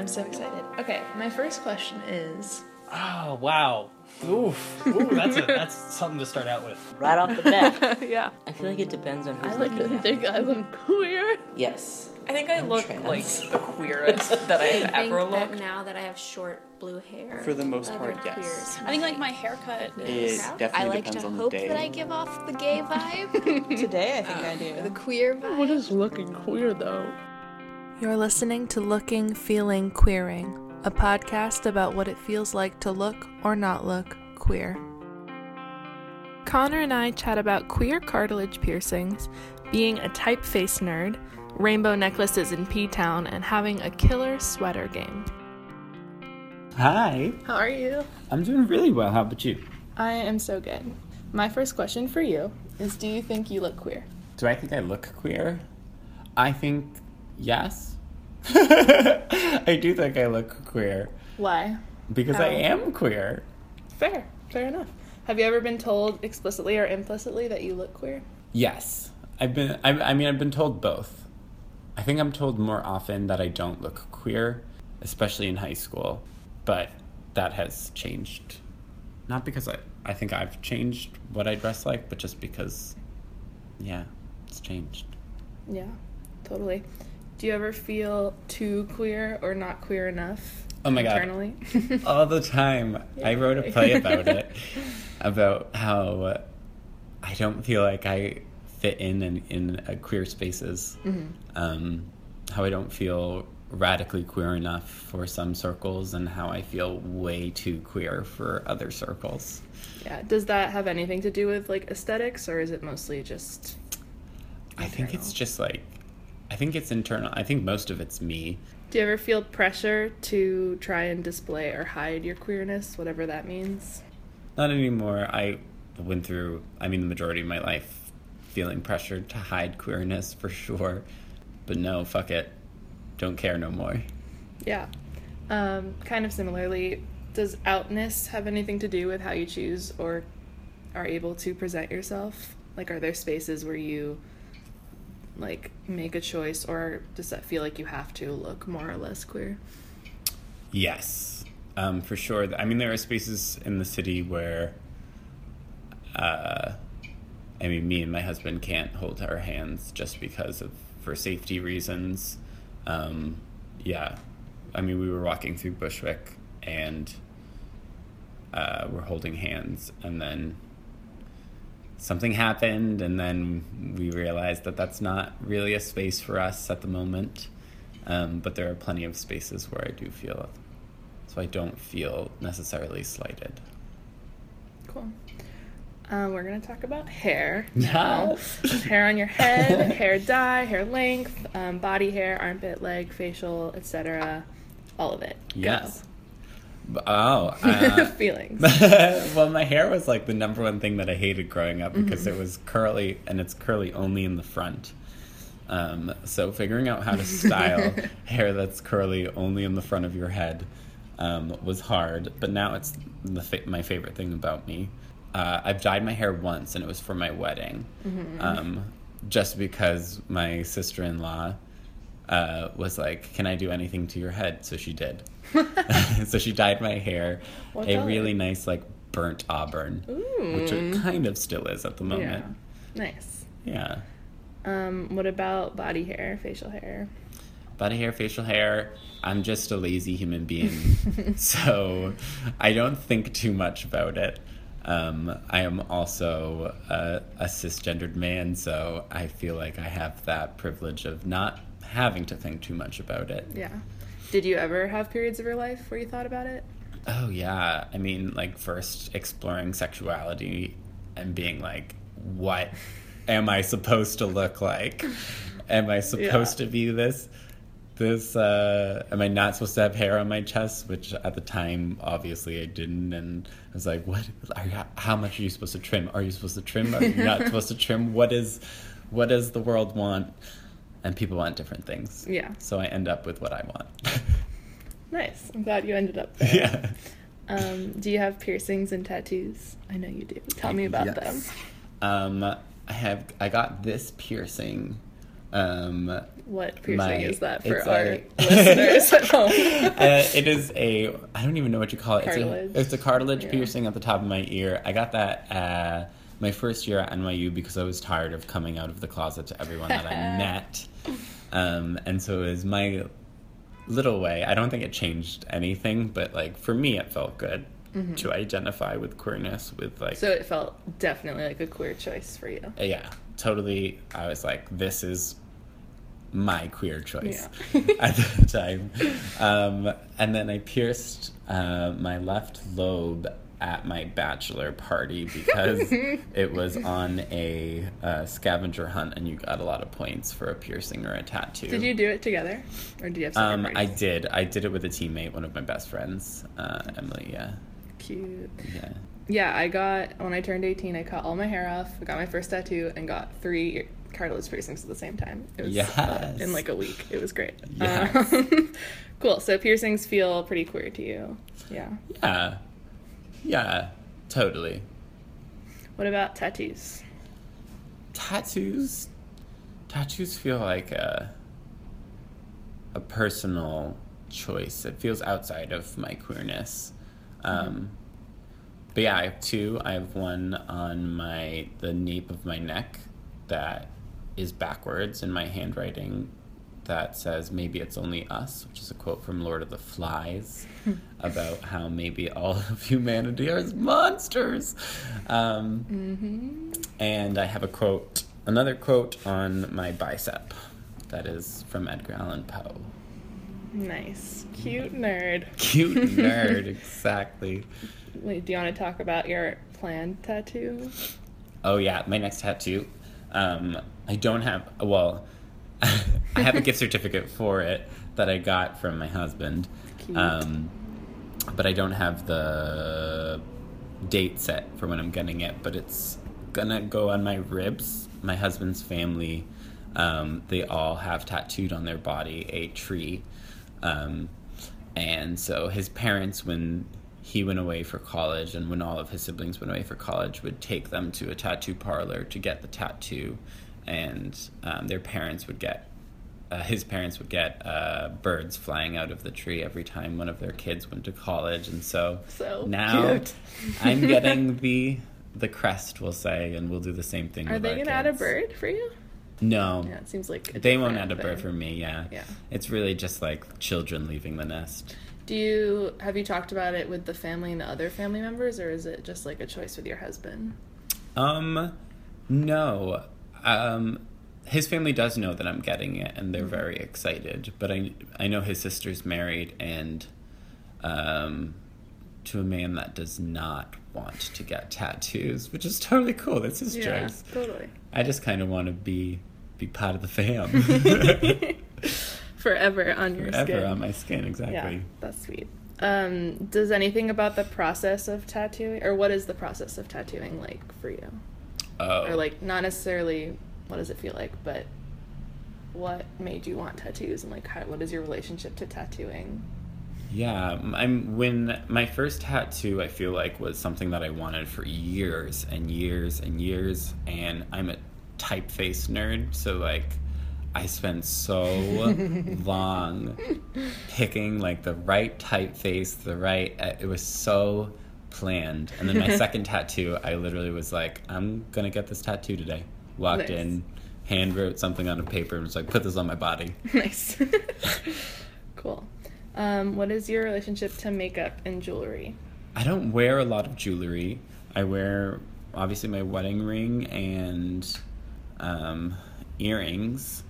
I'm so excited. Okay, my first question is Oh wow. Oof. Ooh, that's a, that's something to start out with. Right off the bat. Yeah. I feel like it depends on who's I like looking to at think I look queer. Yes. I think I I'm look trans. like the queerest that I've I think ever that looked. now that I have short blue hair. For the most part, yes. queers I think like my haircut. It notice. definitely I like depends to on the hope day. that I give off the gay vibe, Today, I think I uh, do. the queer vibe. What is looking queer though? You're listening to Looking, Feeling, Queering, a podcast about what it feels like to look or not look queer. Connor and I chat about queer cartilage piercings, being a typeface nerd, rainbow necklaces in P Town, and having a killer sweater game. Hi, How are you? I'm doing really well. How about you? I am so good. My first question for you is Do you think you look queer? Do I think I look queer? I think yes. I do think I look queer Why? because I am queer. Fair, fair enough. Have you ever been told explicitly or implicitly that you look queer? Yes, I've been. I, I mean, I've been told both. I think I'm told more often that I don't look queer, especially in high school. But that has changed. Not because I, I think I've changed what I dress like, but just because, yeah, it's changed. Yeah, totally. Do you ever feel too queer or not queer enough? Oh my God. internally? all the time. I wrote a play about it, about how I don't feel like I fit in in, in uh, queer spaces. Um, how I don't feel radically queer enough for some circles, and how I feel way too queer for other circles. yeah. Does that have anything to do with like aesthetics, or is it mostly just? I think it's just like, I think it's internal. I think most of it's me. Do you ever feel pressure to try and display or hide your queerness, whatever that means? Not anymore. I went through, I mean, the majority of my life feeling pressured to hide queerness for sure. But no, fuck it. Don't care no more. Yeah. Um, kind of similarly, does outness have anything to do with how you choose or are able to present yourself? Like, are there spaces where you like make a choice, or does that feel like you have to look more or less queer? Yes, um, for sure. I mean, there are spaces in the city where, uh, I mean, me and my husband can't hold our hands just because of for safety reasons. Um, yeah, I mean, we were walking through Bushwick and uh, we're holding hands, and then something happened, and then we realized that that's not really a space for us at the moment. Um, but there are plenty of spaces where I do feel so I don't feel necessarily slighted. Cool. Um, we're gonna talk about hair. No. hair on your head, hair dye, hair length, um, body hair, armpit, leg, facial, etc. All of it. Yes. B- Oh. Uh, Feelings. well, my hair was like the number one thing that I hated growing up because it was curly and it's curly only in the front. Um, so figuring out how to style hair that's curly only in the front of your head um, was hard. But now it's the fa- my favorite thing about me. Uh, I've dyed my hair once and it was for my wedding, um, just because my sister in law uh, was like, "Can I do anything to your head?" So she did. so she dyed my hair What a color? really nice like burnt auburn, which it kind of still is at the yeah. moment. Nice. Yeah. Um, what about body hair, facial hair? Body hair, facial hair. I'm just a lazy human being, so I don't think too much about it. Um, I am also a, a cisgendered man, so I feel like I have that privilege of not having to think too much about it. Yeah. Did you ever have periods of your life where you thought about it? Oh yeah, I mean, like first exploring sexuality and being like, what am I supposed to look like? Am I supposed to be this? This uh, am I not supposed to have hair on my chest? Which at the time, obviously, I didn't, and I was like, "What? Are you, how much are you supposed to trim? Are you supposed to trim? Are you not supposed to trim? What is, what does the world want?" And people want different things. Yeah. So I end up with what I want. Nice. I'm glad you ended up there. yeah. Um, do you have piercings and tattoos? I know you do. Tell me about them. Um, I have I got this piercing Um, What piercing My- is that for our a- listeners at home? uh, it is a I don't even know what you call it. Cartilage. It's a, it's a cartilage Yeah. piercing at the top of my ear. I got that uh, my first year at NYU because I was tired of coming out of the closet to everyone that I met, um, and so it was my little way. I don't think it changed anything, but like for me, it felt good to identify with queerness. With like, Mm-hmm. so it felt definitely like a queer choice for you. uh, yeah, totally. I was like, this is my queer choice at the time. Um, and then I pierced uh, my left lobe at my bachelor party because it was on a uh, scavenger hunt and you got a lot of points for a piercing or a tattoo. Did you do it together, or do you have Um, I did. I did it with a teammate, one of my best friends, uh, Emily. Yeah, Cute. yeah. Yeah, I got when I turned eighteen. I cut all my hair off. I got my first tattoo and got three cartilage piercings at the same time. It was uh, in like a week. It was great. Yes. Um, cool. So piercings feel pretty queer to you. Yeah. Yeah, yeah, totally. What about tattoos? tattoos? Tattoos feel like a a personal choice. It feels outside of my queerness. Um but yeah i have two. I have one on my the nape of my neck that is backwards in my handwriting that says maybe it's only us which is a quote from lord of the flies about how maybe all of humanity are monsters um, and I have a quote, another quote on my bicep that is from Edgar Allan Poe. Nice, cute nerd. Cute nerd, exactly. Wait, do you want to talk about your planned tattoo? Oh yeah, my next tattoo. Um, I don't have. Well, I have a gift certificate for it that I got from my husband, um, but I don't have the date set for when I'm getting it. But it's gonna go on my ribs. My husband's family, um, they all have tattooed on their body a tree, um, and so his parents, when he went away for college and when all of his siblings went away for college would take them to a tattoo parlor to get the tattoo and um, their parents would get uh, his parents would get uh, birds flying out of the tree every time one of their kids went to college and so, So now cute. i'm getting the the crest we'll say and we'll do the same thing Are they gonna add a bird for you? no Yeah, it seems like a they won't add a bird for me yeah Yeah. it's really just like children leaving the nest Do you have you talked about it with the family and the other family members, or is it just like a choice with your husband? Um, no. Um, his family does know that I'm getting it, and they're very excited. But I, I know his sister's married, and um, to a man that does not want to get tattoos, which is totally cool. That's his choice. totally. I just kind of want to be be part of the fam. Forever on your skin. Forever skin. on my skin, exactly. Yeah, that's sweet. Um, does anything about the process of tattooing, or what is the process of tattooing like for you? Oh. Or like not necessarily what does it feel like, but what made you want tattoos, and like how, what is your relationship to tattooing? Yeah, m- I'm when my first tattoo I feel like was something that I wanted for years and years and years and I'm a typeface nerd, so like I spent so long picking like the right typeface, the right uh, it was so planned. And then my second tattoo, I literally was like, I'm going to get this tattoo today. Walked Nice. in, hand wrote something on a paper and was like, put this on my body. nice. cool. Um, what is your relationship to makeup and jewelry? I don't wear a lot of jewelry. I wear obviously my wedding ring and um, earrings,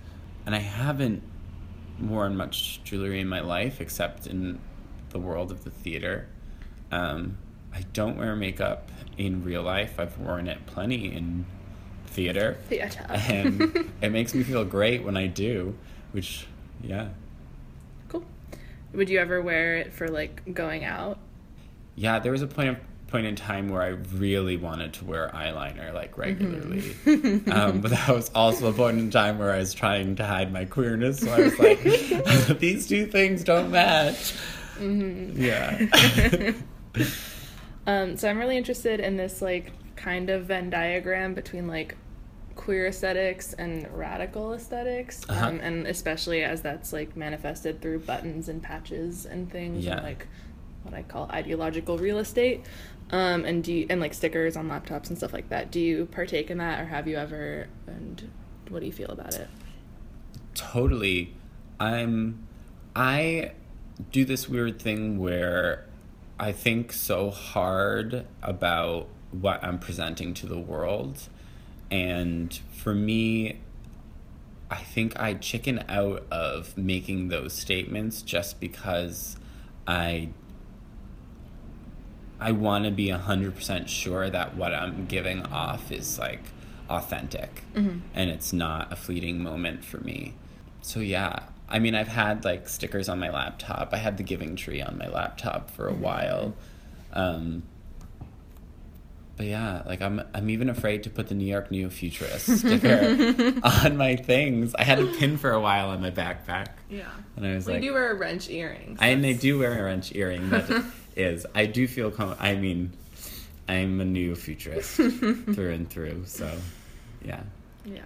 and I haven't worn much jewelry in my life except in the world of the theater. Um, I don't wear makeup in real life. I've worn it plenty in theater, Theater. and it makes me feel great when I do. Which, yeah, Cool. Would you ever wear it for like going out? Yeah, there was a point of, point in time where I really wanted to wear eyeliner like regularly, Mm-hmm. um, but that was also a point in time where I was trying to hide my queerness. So I was like, these two things don't match. Mm-hmm. Yeah. Um, so I'm really interested in this like kind of Venn diagram between like queer aesthetics and radical aesthetics, Uh-huh. um, and especially as that's like manifested through buttons and patches and things, Yeah. and like what I call ideological real estate, um, and do you, and like stickers on laptops and stuff like that. Do you partake in that, or have you ever? And what do you feel about it? totally i'm i do this weird thing where i think so hard about what i'm presenting to the world and for me i think i chicken out of making those statements just because i i want to be 100% sure that what i'm giving off is like authentic. And it's not a fleeting moment for me. So yeah. I mean i've had like stickers on my laptop. I had the giving tree on my laptop for a while. Um, but yeah like i'm i'm even afraid to put the new york neo futurist sticker on my things i had a pin for a while on my backpack Yeah, and i was well, like you do wear a wrench earrings. I, and I do wear a wrench earring that is i do feel com- i mean i'm a neo futurist through and through so yeah Yeah.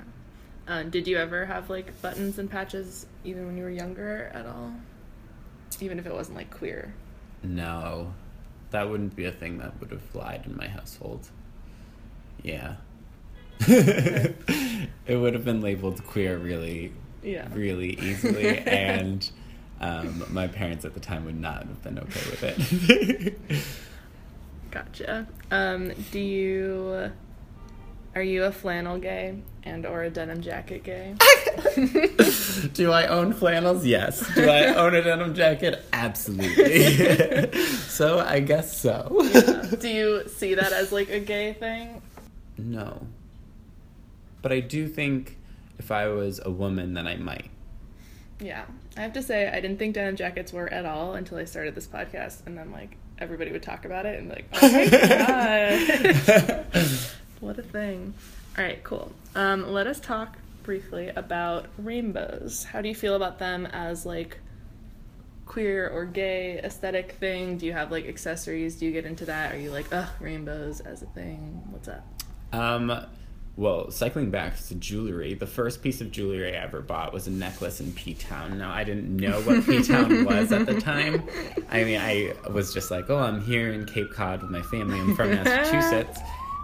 Uh, did you ever have like buttons and patches even when you were younger at all? Even if it wasn't like queer. No, that wouldn't be a thing that would have flied in my household. Yeah. it would have been labeled queer really, Yeah. really easily, and um, my parents at the time would not have been okay with it. Gotcha. Um, do you are you a flannel gay and or a denim jacket gay? Do I own flannels? Yes. Do I own a denim jacket? Absolutely. so I guess so. do you see that as like a gay thing? No. But I do think if I was a woman, then I might. Yeah. I have to say I didn't think denim jackets were at all until I started this podcast and then like everybody would talk about it and be like, oh my god. What a thing. All right, cool. Um, let us talk briefly about rainbows. How do you feel about them as like queer or gay aesthetic thing? Do you have like accessories? Do you get into that? Are you like, ugh, rainbows as a thing? What's up? Um, well, cycling back to jewelry, the first piece of jewelry I ever bought was a necklace in P Town. Now, I didn't know what P Town was at the time. I mean, I was just like, oh, I'm here in Cape Cod with my family. I'm from Massachusetts.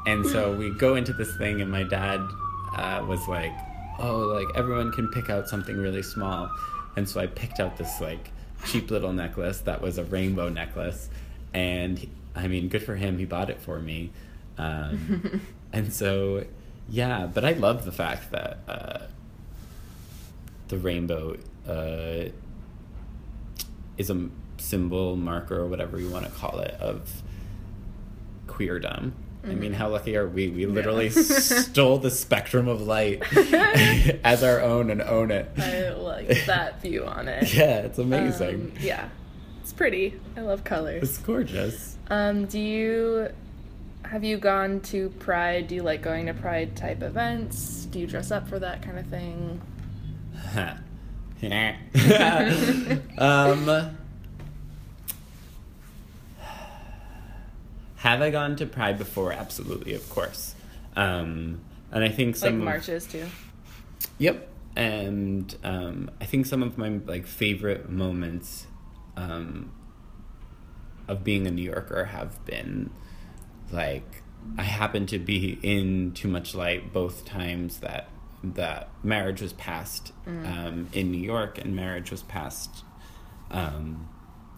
And so we go into this thing, and my dad uh, was like, oh, like everyone can pick out something really small. And so I picked out this like cheap little necklace that was a rainbow necklace. And I mean, good for him. He bought it for me. Um, and so, yeah, but I love the fact that uh, the rainbow uh, is a symbol, marker, or whatever you want to call it, of queerdom. I mean, how lucky are we? We literally stole the spectrum of light as our own and own it. I like that view on it. Yeah, it's amazing. Um, yeah. It's pretty. I love colors. it's gorgeous. Um, do you have you gone to Pride? Do you like going to Pride type events? Do you dress up for that kind of thing? um, have I gone to Pride before? Absolutely, of course. Um, and I think Like some of- marches too. Yep. And um, I think some of my like favorite moments um, of being a New Yorker have been like I happened to be in Too Much Light both times that that marriage was passed um, in New York and marriage was passed um,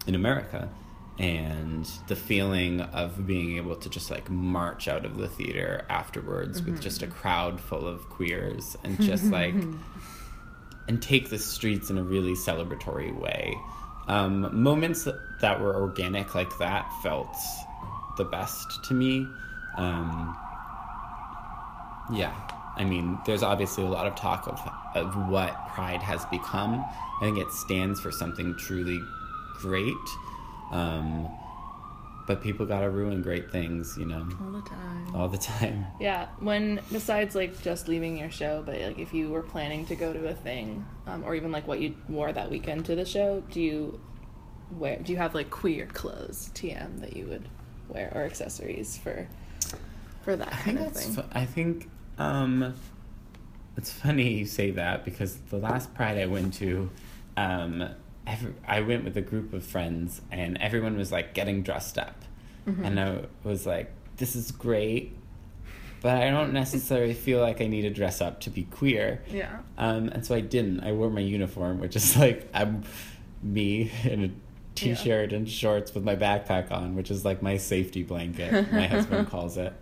in America. And the feeling of being able to just like march out of the theater afterwards with just a crowd full of queers and just like and take the streets in a really celebratory way. Um, moments that, that were organic like that felt the best to me. Um, yeah, I mean, there's obviously a lot of talk of, of what Pride has become. I think it stands for something truly great. Um, but people gotta ruin great things, you know, All the time. all the time. Yeah, when besides like just leaving your show, but like if you were planning to go to a thing, um, or even like what you wore that weekend to the show, do you wear? Do you have like queer clothes, TM, that you would wear or accessories for for that I kind of thing? fu- I think um, it's funny you say that because the last Pride I went to, um, every, I went with a group of friends and everyone was like getting dressed up. And I was like, this is great, but I don't necessarily feel like I need to dress up to be queer. Yeah. Um, and so I didn't. I wore my uniform, which is like I'm me in a t-shirt and shorts with my backpack on, which is like my safety blanket. my husband calls it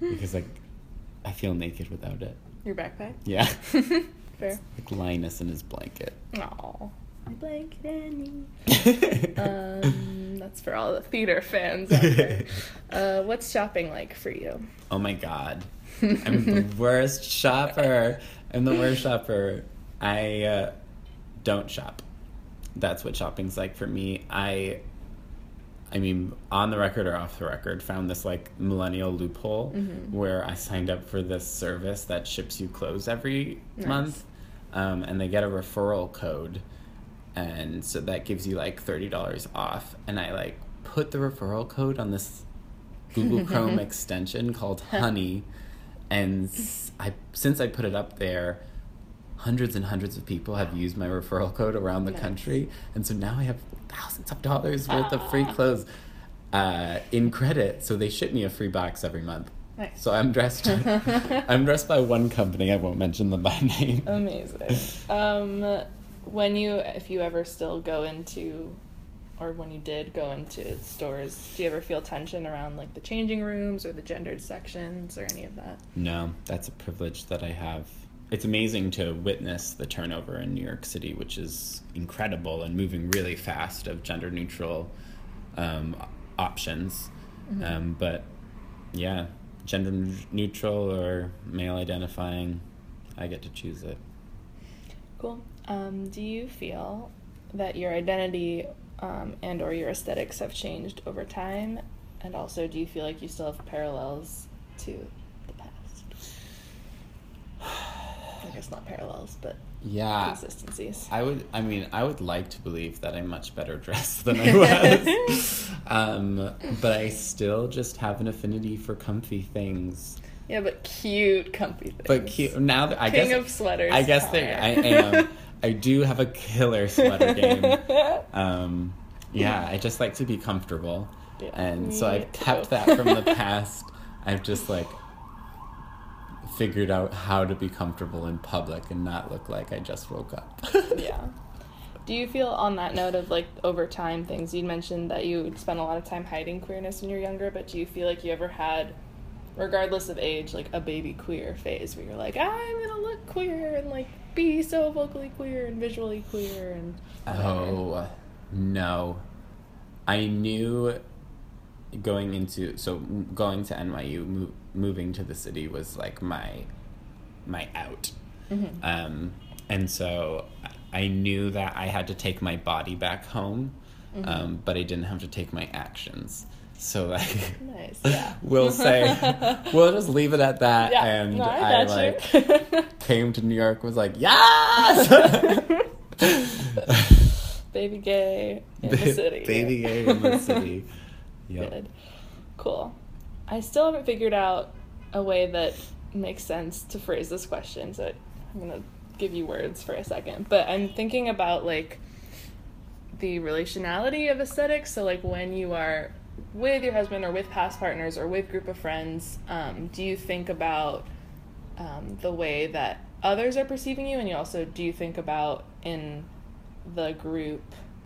because like I feel naked without it. Your backpack? Yeah, Fair. like Linus in his blanket. Aw. My Annie. Um, that's for all the theater fans out there. Uh, what's shopping like for you? oh my god, I'm the worst shopper. I'm the worst shopper. I uh, don't shop. That's what shopping's like for me. I I mean, on the record or off the record, found this like millennial loophole where I signed up for this service that ships you clothes every Nice. month, um, and they get a referral code, and so that gives you like thirty dollars off. And I like put the referral code on this Google Chrome extension called Honey, and I since I put it up there. Hundreds and hundreds of people have used my referral code around the Nice. country, and so now I have thousands of dollars worth of free clothes uh, in credit. So they ship me a free box every month. Nice. So I'm dressed. I'm dressed by one company. I won't mention them by name. Amazing. Um, when you, if you ever still go into, or when you did go into stores, do you ever feel tension around like the changing rooms or the gendered sections or any of that? No, that's a privilege that I have. It's amazing to witness the turnover in New York City, which is incredible and moving really fast of gender neutral um, options. Um, but yeah, gender neutral or male identifying, I get to choose it. Cool. Um, do you feel that your identity um, and or your aesthetics have changed over time? And also, do you feel like you still have parallels to the past? I guess not parallels, but Yeah. consistencies. I would. I mean, I would like to believe that I'm much better dressed than I was, um, but I still just have an affinity for comfy things. Yeah, but cute, comfy things. But cute now that I King guess King of sweaters. I guess there I am. I do have a killer sweater game. Um, yeah, I just like to be comfortable, Yeah, and so I've kept too. that from the past. I've just like figured out how to be comfortable in public and not look like I just woke up. yeah. Do you feel on that note of like over time things you mentioned that you spent a lot of time hiding queerness when you're younger, but do you feel like you ever had, regardless of age, like a baby queer phase where you're like, I'm gonna look queer and like be so vocally queer and visually queer and whatever." Oh no, I knew going into so going to NYU, mo- moving to the city was like my my out, um, and so I- I knew that I had to take my body back home, um, but I didn't have to take my actions. So like. nice, yeah. We'll say we'll just leave it at that, Yeah, and no, I I, like came to New York was like yes, baby gay in the city. baby gay in the city. Yep. Good. Cool. I still haven't figured out a way that makes sense to phrase this question, so I'm gonna give you words for a second. But I'm thinking about like the relationality of aesthetics. So like when you are with your husband or with past partners or with group of friends, um, do you think about um, the way that others are perceiving you, and you also do you think about in the group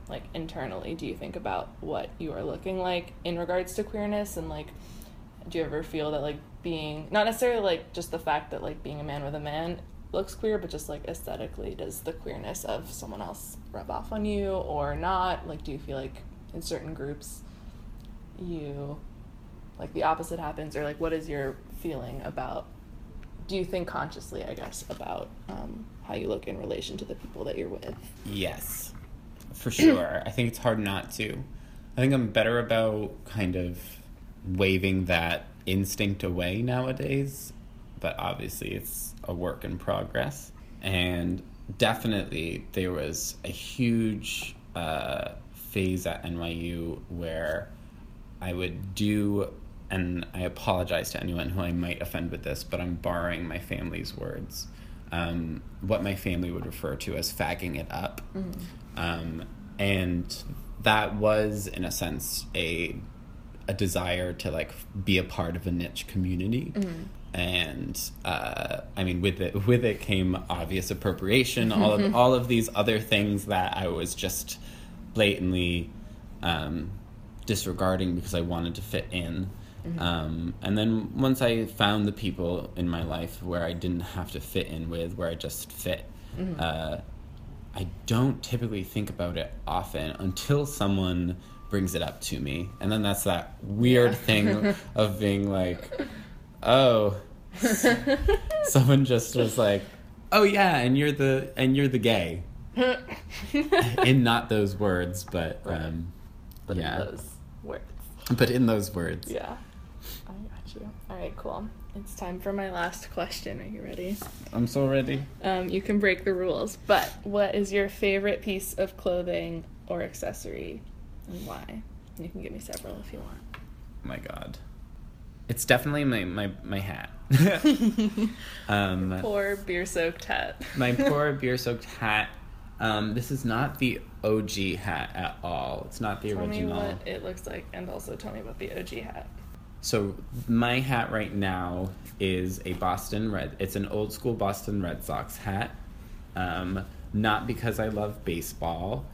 like internally do you think about what you are looking like in regards to queerness? And like do you ever feel that like being not necessarily like just the fact that like being a man with a man looks queer but just like aesthetically does the queerness of someone else rub off on you or not? Like do you feel like in certain groups you like the opposite happens or like what is your feeling about do you think consciously i guess about um, how you look in relation to the people that you're with Yes, for sure. I think it's hard not to. I think I'm better about kind of waving that instinct away nowadays, but obviously it's a work in progress. And definitely there was a huge uh, phase at NYU where I would do, and I apologize to anyone who I might offend with this, but I'm borrowing my family's words. um, what my family would refer to as fagging it up. Um, and that was, in a sense, a a desire to like be a part of a niche community. And uh, I mean, with it, with it came obvious appropriation, all of all of these other things that I was just blatantly um, disregarding because I wanted to fit in. Um, and then once I found the people in my life where I didn't have to fit in with, where I just fit, uh, I don't typically think about it often until someone brings it up to me. And then that's that weird thing of being like, oh, someone just was like, oh yeah, and you're the and you're the gay. in not those words, but um, But yeah, words. but in those words. Yeah. I got you. All right, cool. It's time for my last question. Are you ready? I'm so ready. Um, you can break the rules, but what is your favorite piece of clothing or accessory and why? You can give me several if you want. Oh my god. It's definitely my my, my hat. um, Poor beer soaked hat. my poor beer soaked hat. Um, this is not the OG hat at all. It's not the Tell me original. what it looks like and also tell me about the OG hat. So my hat right now is a Boston Red. It's an old school Boston Red Sox hat. Um, not because I love baseball.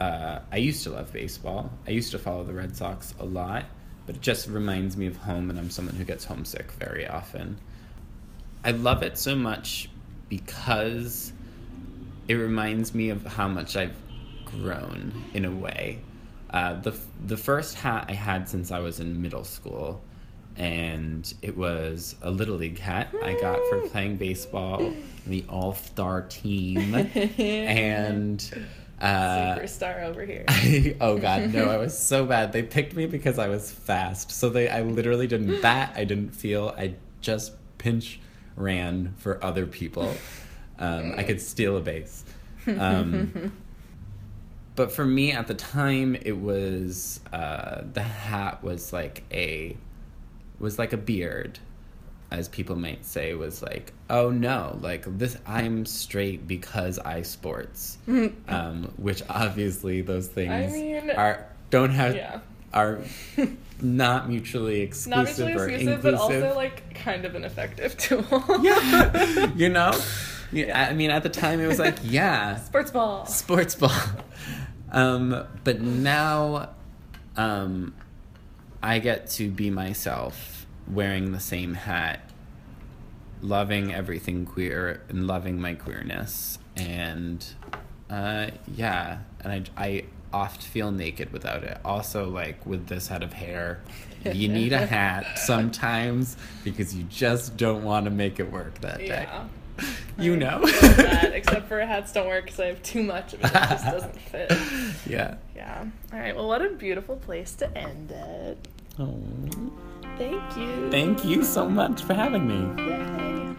Uh, I used to love baseball. I used to follow the Red Sox a lot, but it just reminds me of home, and I'm someone who gets homesick very often. I love it so much because it reminds me of how much I've grown in a way. Uh, the the first hat I had since I was in middle school, and it was a little league hat I got for playing baseball, the All Star team, and. Uh, Superstar over here. oh god, no, I was so bad. They picked me because I was fast. So they I literally didn't bat, I didn't feel, I just pinch ran for other people. Um, I could steal a base. Um, but for me at the time it was uh, the hat was like a was like a beard as people might say was like oh no like this i'm straight because i sports um, which obviously those things mean, are don't have yeah. are not mutually Not exclusive mutually or exclusive, but inclusive also like kind of an effective tool. yeah you know yeah, i mean at the time it was like yeah Sports ball. sports ball. Um, but now, um, I get to be myself, wearing the same hat, loving everything queer and loving my queerness, and uh, yeah, and I, I oft feel naked without it. Also, like with this head of hair, you need a hat sometimes because you just don't want to make it work that day. Yeah. You know. that, except for hats don't work because I have too much of it. It just doesn't fit. yeah. Yeah. All right. Well, what a beautiful place to end it. Oh. Thank you. Thank you so much for having me. Yay.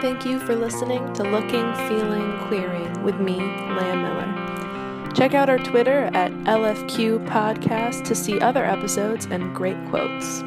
Thank you for listening to Looking, Feeling, Queering with me, Leah Miller. Check out our Twitter at LFQ Podcast to see other episodes and great quotes.